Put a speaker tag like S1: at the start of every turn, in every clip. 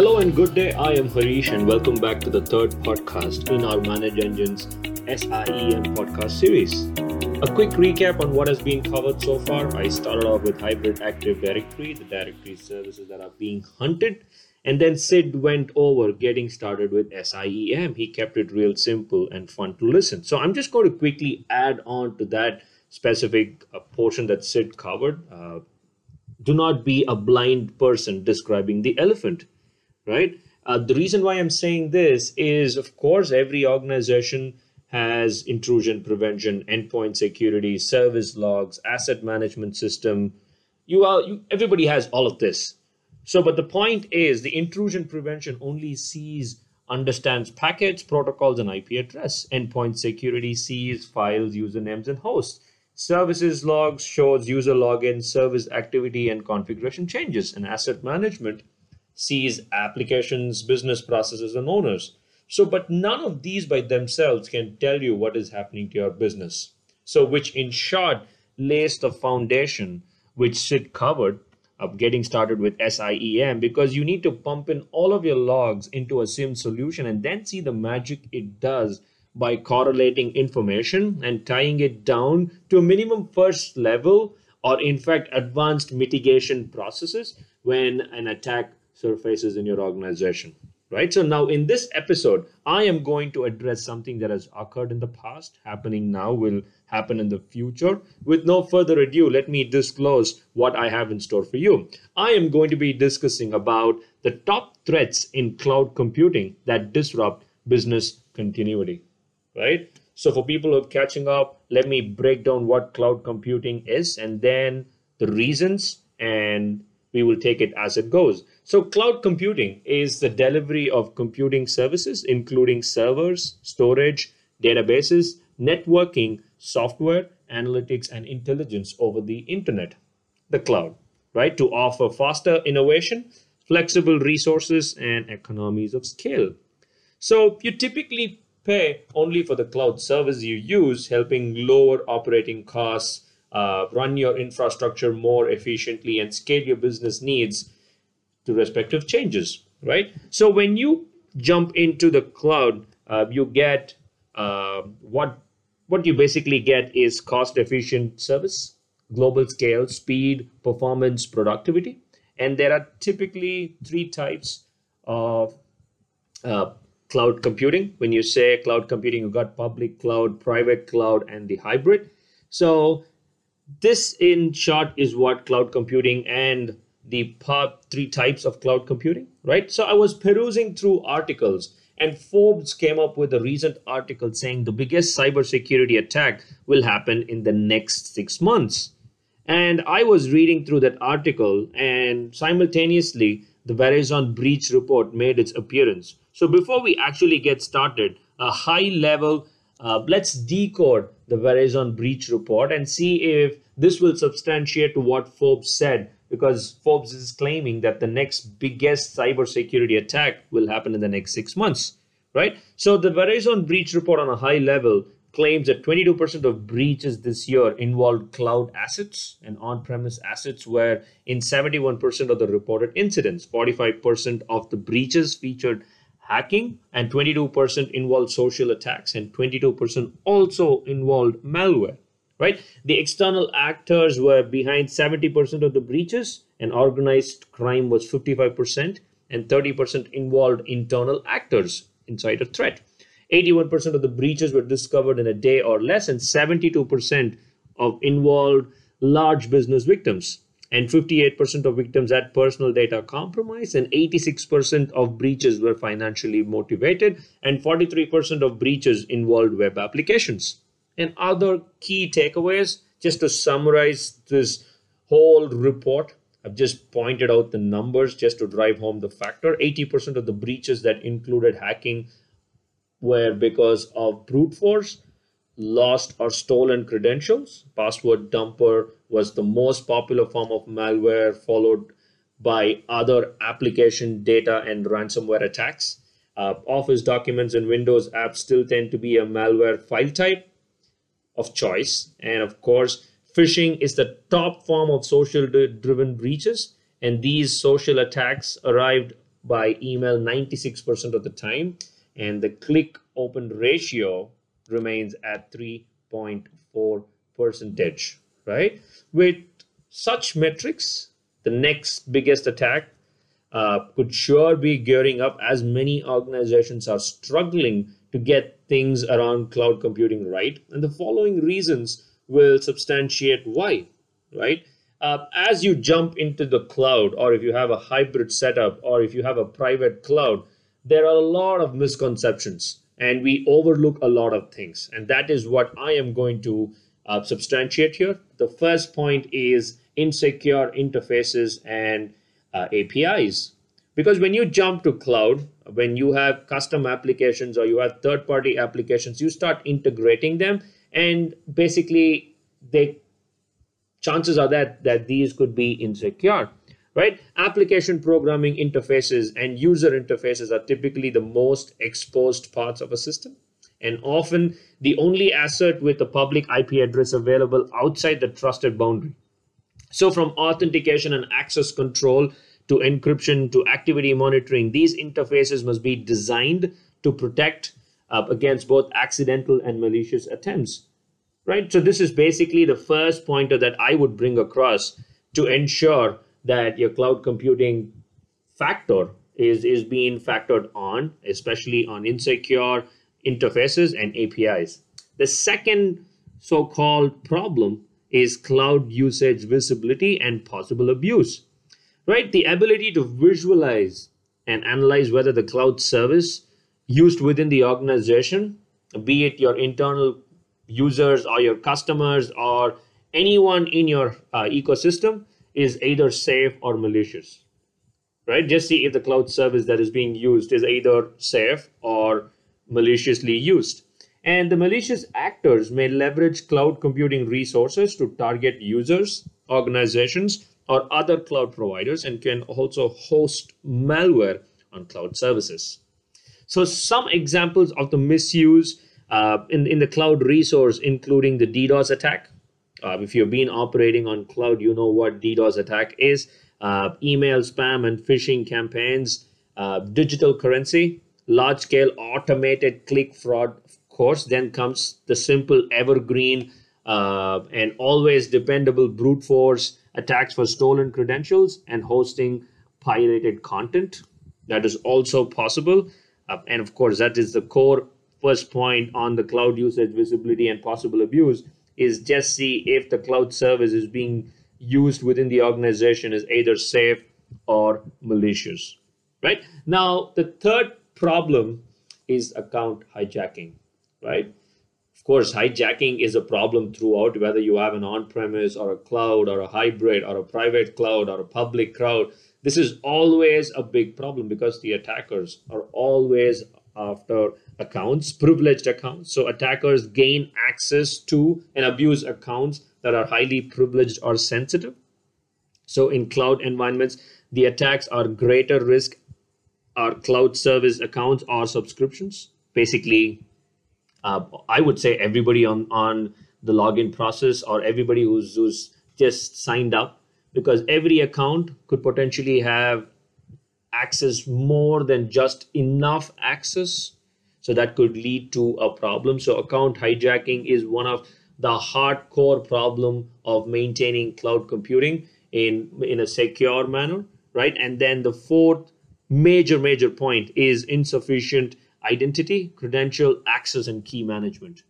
S1: Hello and good day. I am Harish, and welcome back to the third podcast in our ManageEngine's SIEM podcast series. A quick recap on what has been covered so far. I started off with Hybrid Active Directory, the directory services that are being hunted. And then Sid went over getting started with SIEM. He kept it real simple and fun to listen. So I'm just going to quickly add on to that specific uh, portion that Sid covered. Uh, do not be a blind person describing the elephant right? Uh, the reason why I'm saying this is, of course, every organization has intrusion prevention, endpoint security, service logs, asset management system. You are you, everybody has all of this. So, but the point is, the intrusion prevention only sees understands packets, protocols, and IP address. Endpoint security sees files, usernames, and hosts. Services logs shows user login, service activity, and configuration changes. And asset management sees applications, business processes, and owners. So, but none of these by themselves can tell you what is happening to your business. So, which in short lays the foundation which Sid covered of getting started with SIEM because you need to pump in all of your logs into a SIEM solution and then see the magic it does by correlating information and tying it down to a minimum first level or in fact advanced mitigation processes when an attack surfaces in your organization right? So now in this episode i am going to address something that has occurred in the past happening now will happen in the future. With no further ado let me disclose what i have in store for you. I am going to be discussing about the top threats in cloud computing that disrupt business continuity right? So for people who are catching up let me break down what cloud computing is and then the reasons and we will take it as it goes. So, cloud computing is the delivery of computing services, including servers, storage, databases, networking, software, analytics, and intelligence over the internet, the cloud, right? To offer faster innovation, flexible resources, and economies of scale. So, you typically pay only for the cloud service you use, helping lower operating costs uh, run your infrastructure more efficiently and scale your business needs to respective changes right? So when you jump into the cloud uh, you get uh, what what you basically get is cost efficient service global scale speed performance productivity. And there are typically three types of uh, cloud computing. When you say cloud computing you've got public cloud private cloud and the hybrid. So this in short is what cloud computing and the three types of cloud computing right? So i was perusing through articles and forbes came up with a recent article saying the biggest cybersecurity attack will happen in the next six months. And i was reading through that article and simultaneously the verizon breach report made its appearance. So before we actually get started a high level uh, let's decode the Verizon breach report and see if this will substantiate to what Forbes said, because Forbes is claiming that the next biggest cybersecurity attack will happen in the next six months, right? So the Verizon breach report on a high level claims that 22% of breaches this year involved cloud assets and on-premise assets where in 71% of the reported incidents 45% of the breaches featured hacking, and 22% involved social attacks, and 22% also involved malware. Right? The external actors were behind 70% of the breaches, and organized crime was 55%, and 30% involved internal actors inside a threat. 81% of the breaches were discovered in a day or less, and 72% of involved large business victims and 58% of victims had personal data compromised and 86% of breaches were financially motivated and 43% of breaches involved web applications. And other key takeaways just to summarize this whole report i've just pointed out the numbers just to drive home the factor. 80% of the breaches that included hacking were because of brute force lost or stolen credentials. Password dumper was the most popular form of malware, followed by other application data and ransomware attacks. Uh, Office documents and Windows apps still tend to be a malware file type of choice. And of course, phishing is the top form of social driven breaches. And these social attacks arrived by email 96% of the time, and the click open ratio remains at 3.4 percentage, right? With such metrics, the next biggest attack uh, could sure be gearing up as many organizations are struggling to get things around cloud computing right. And the following reasons will substantiate why, right? Uh, as you jump into the cloud, or if you have a hybrid setup, or if you have a private cloud, there are a lot of misconceptions and we overlook a lot of things. And that is what I am going to uh, substantiate here. The first point is insecure interfaces and uh, APIs. Because when you jump to cloud, when you have custom applications or you have third party applications, you start integrating them and basically they chances are that that these could be insecure right? Application programming interfaces and user interfaces are typically the most exposed parts of a system. And often the only asset with a public ip address available outside the trusted boundary. So from authentication and access control to encryption to activity monitoring these interfaces must be designed to protect uh, against both accidental and malicious attempts right? So this is basically the first pointer that I would bring across to ensure that your cloud computing factor is, is being factored on, especially on insecure interfaces and APIs. The second so-called problem is cloud usage visibility and possible abuse, right? The ability to visualize and analyze whether the cloud service used within the organization, be it your internal users or your customers or anyone in your uh, ecosystem is either safe or malicious right just see if the cloud service that is being used is either safe or maliciously used and the malicious actors may leverage cloud computing resources to target users organizations or other cloud providers and can also host malware on cloud services so some examples of the misuse uh, in, in the cloud resource, including the DDoS attack. Uh, if you've been operating on cloud, you know what DDoS attack is. Uh, email spam and phishing campaigns, uh, digital currency, large scale automated click fraud, of course. Then comes the simple evergreen uh, and always dependable brute force attacks for stolen credentials and hosting pirated content. That is also possible. Uh, and of course, that is the core first point on the cloud usage visibility and possible abuse is just see if the cloud service is being used within the organization is either safe or malicious right? Now the third problem is account hijacking right? Of course hijacking is a problem throughout whether you have an on-premise or a cloud or a hybrid or a private cloud or a public cloud. This is always a big problem because the attackers are always after accounts, privileged accounts. So attackers gain access to and abuse accounts that are highly privileged or sensitive. So in cloud environments, the attacks are greater risk are cloud service accounts or subscriptions. Basically, uh, I would say everybody on, on the login process or everybody who's, who's just signed up because every account could potentially have access more than just enough access so that could lead to a problem. So account hijacking is one of the hardcore problem of maintaining cloud computing in in a secure manner right? And then the fourth major major point is insufficient identity credential access and key management.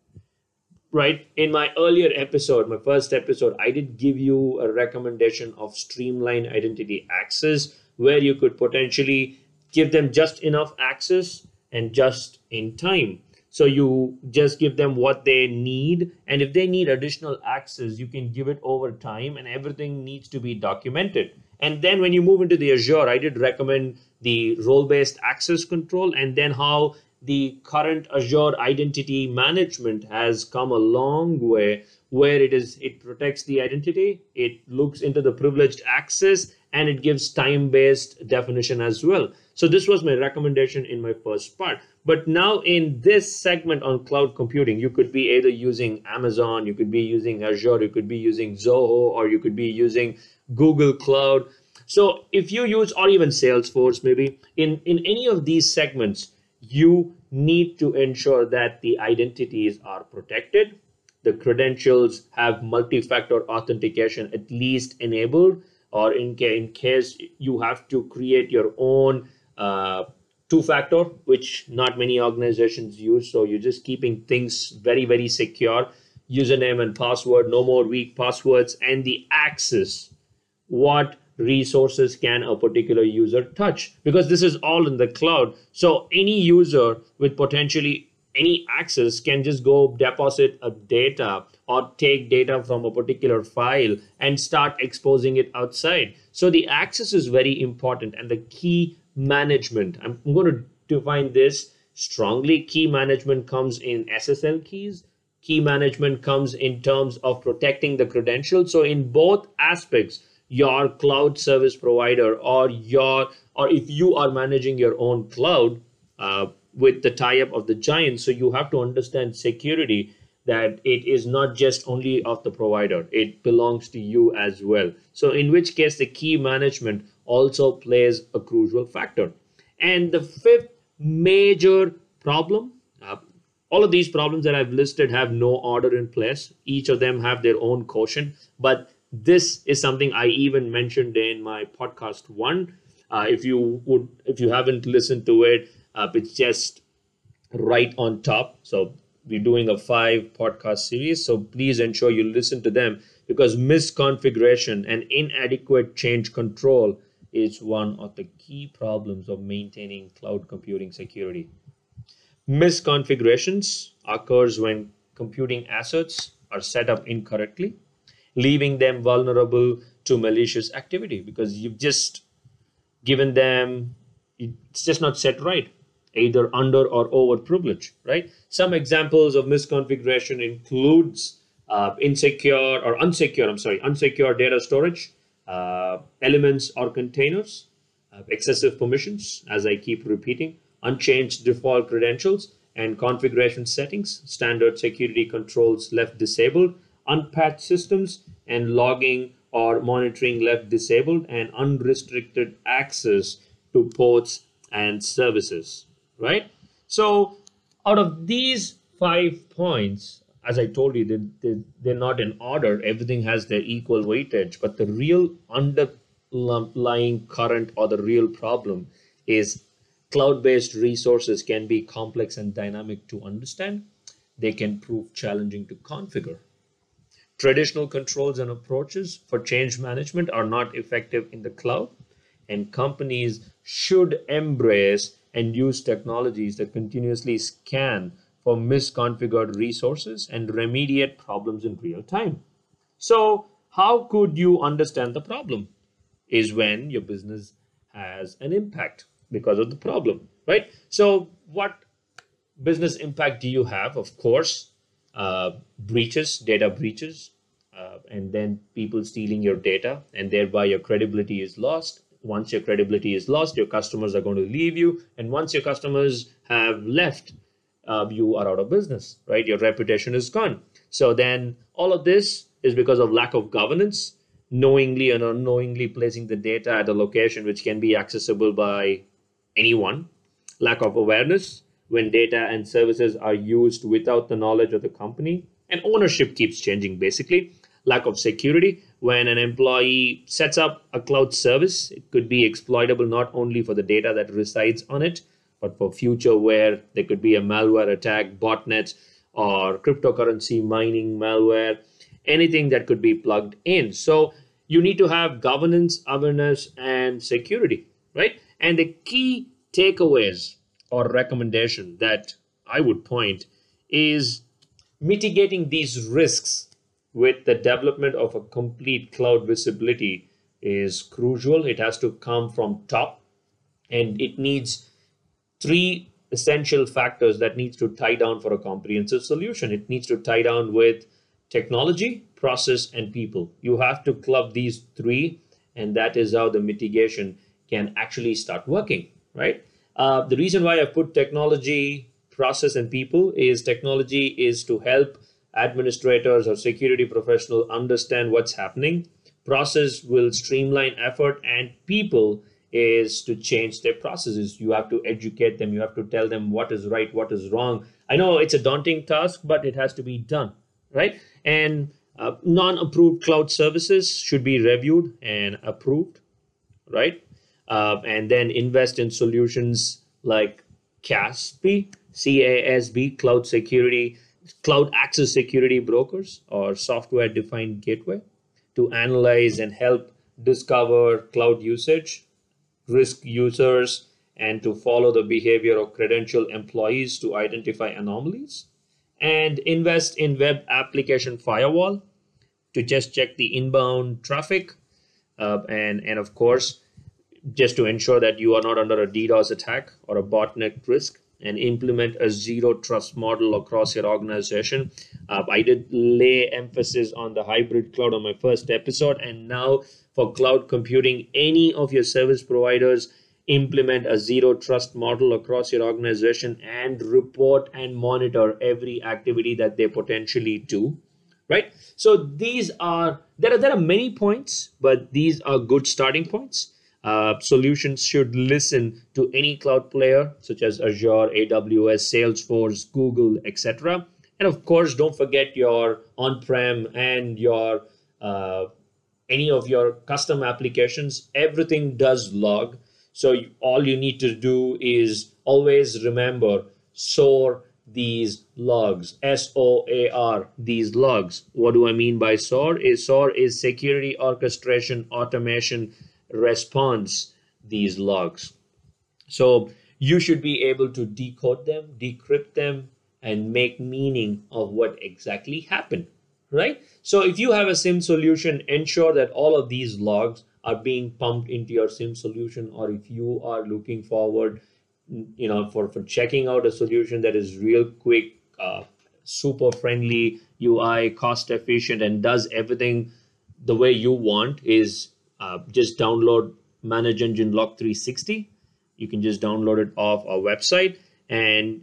S1: Right? In my earlier episode my first episode i did give you a recommendation of streamline identity access where you could potentially give them just enough access and just in time. So you just give them what they need. And if they need additional access, you can give it over time and everything needs to be documented. And then when you move into the Azure, I did recommend the role based access control and then how the current Azure identity management has come a long way where it is it protects the identity, it looks into the privileged access and it gives time based definition as well. So this was my recommendation in my first part. But now in this segment on cloud computing, you could be either using Amazon, you could be using Azure, you could be using Zoho, or you could be using Google Cloud. So if you use, or even Salesforce, maybe in, in any of these segments, you need to ensure that the identities are protected. The credentials have multi factor authentication at least enabled, or in, in case you have to create your own uh, two factor, which not many organizations use. So you're just keeping things very, very secure. Username and password, no more weak passwords, and the access. What resources can a particular user touch because this is all in the cloud so any user with potentially any access can just go deposit a data or take data from a particular file and start exposing it outside. So the access is very important and the key management. I'm going to define this strongly. Key management comes in ssl keys. Key management comes in terms of protecting the credentials so in both aspects your cloud service provider or your or if you are managing your own cloud uh, with the tie-up of the giant so you have to understand security that it is not just only of the provider. It belongs to you as well. So in which case the key management also plays a crucial factor. And the fifth major problem uh, all of these problems that i've listed have no order in place. Each of them have their own quotient but this is something I even mentioned in my podcast one. Uh, if you would, if you haven't listened to it, uh, it's just right on top. So we're doing a five podcast series. So please ensure you listen to them because misconfiguration and inadequate change control is one of the key problems of maintaining cloud computing security. Misconfigurations occurs when computing assets are set up incorrectly leaving them vulnerable to malicious activity because you've just given them it's just not set right either under or over privilege right? Some examples of misconfiguration includes uh, insecure or unsecure i'm sorry unsecure data storage uh, elements or containers uh, excessive permissions as i keep repeating unchanged default credentials and configuration settings standard security controls left disabled unpatched systems and logging or monitoring left disabled and unrestricted access to ports and services right? So out of these five points as i told you they, they, are not in order. Everything has their equal weightage. But the real underlying current or the real problem is cloud-based resources can be complex and dynamic to understand. They can prove challenging to configure. Traditional controls and approaches for change management are not effective in the cloud, and companies should embrace and use technologies that continuously scan for misconfigured resources and remediate problems in real time. So, how could you understand the problem? Is when your business has an impact because of the problem, right? So, what business impact do you have? Of course, uh, breaches, data breaches, uh, and then people stealing your data, and thereby your credibility is lost. Once your credibility is lost, your customers are going to leave you, and once your customers have left, uh, you are out of business, right? Your reputation is gone. So then all of this is because of lack of governance, knowingly and unknowingly placing the data at a location which can be accessible by anyone, lack of awareness, when data and services are used without the knowledge of the company and ownership keeps changing basically lack of security. When an employee sets up a cloud service it could be exploitable not only for the data that resides on it but for future where there could be a malware attack botnets or cryptocurrency mining malware anything that could be plugged in. So you need to have governance awareness and security right? And the key takeaways or recommendation that I would point is mitigating these risks with the development of a complete cloud visibility is crucial. It has to come from top and it needs three essential factors that needs to tie down for a comprehensive solution. It needs to tie down with technology, process, and people. You have to club these three, and that is how the mitigation can actually start working, right? Uh, the reason why I put technology, process, and people is technology is to help administrators or security professional understand what's happening. process will streamline effort and people is to change their processes. You have to educate them. You have to tell them what is right what is wrong. I know it's a daunting task but it has to be done right? And uh, non-approved cloud services should be reviewed and approved right? Uh, and then invest in solutions like CASB, CASB, Cloud Security, Cloud Access Security Brokers, or Software Defined Gateway to analyze and help discover cloud usage, risk users, and to follow the behavior of credential employees to identify anomalies, and invest in web application firewall to just check the inbound traffic, uh, and and of course, just to ensure that you are not under a DDoS attack or a botnet risk, and implement a zero trust model across your organization. Uh, I did lay emphasis on the hybrid cloud on my first episode, and now for cloud computing, any of your service providers implement a zero trust model across your organization and report and monitor every activity that they potentially do right so these are there are there are many points but these are good starting points uh, solutions should listen to any cloud player such as Azure, AWS, Salesforce, Google, etc. And of course, don't forget your on-prem and your uh, any of your custom applications. Everything does log. So you, all you need to do is always remember SOAR these logs s-o-a-r these logs what do i mean by soar is soar is security orchestration automation response these logs. So you should be able to decode them, decrypt them, and make meaning of what exactly happened, right? So if you have a SIEM solution, ensure that all of these logs are being pumped into your SIEM solution, or if you are looking forward, you know, for, for checking out a solution that is real quick, uh, super friendly UI, cost efficient, and does everything the way you want is uh, just download ManageEngine Log360. You can just download it off our website and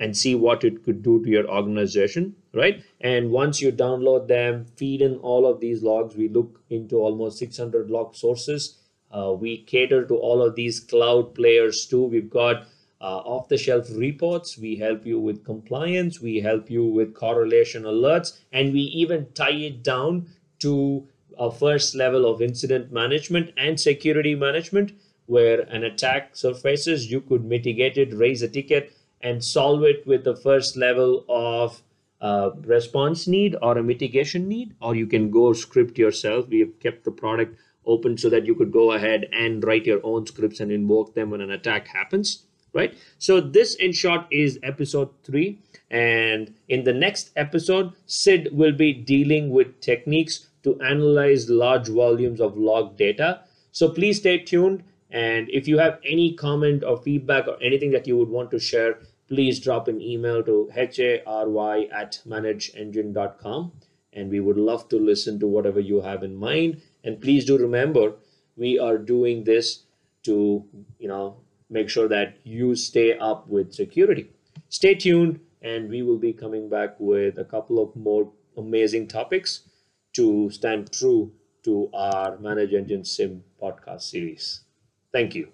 S1: and see what it could do to your organization, right? And once you download them, feed in all of these logs. We look into almost 600 log sources. Uh, we cater to all of these cloud players too. We've got uh, off-the-shelf reports. We help you with compliance. We help you with correlation alerts, and we even tie it down to a first level of incident management and security management where an attack surfaces, you could mitigate it, raise a ticket, and solve it with the first level of uh, response need or a mitigation need, or you can go script yourself. We have kept the product open so that you could go ahead and write your own scripts and invoke them when an attack happens, right? So this in short is episode three. And in the next episode, Sid will be dealing with techniques to analyze large volumes of log data. So please stay tuned. And if you have any comment or feedback or anything that you would want to share, please drop an email to hay at manageengine.com. And we would love to listen to whatever you have in mind. And please do remember, we are doing this to, you know, make sure that you stay up with security. Stay tuned, and we will be coming back with a couple of more amazing topics to stand true to our ManageEngine SIEM podcast series. Thank you.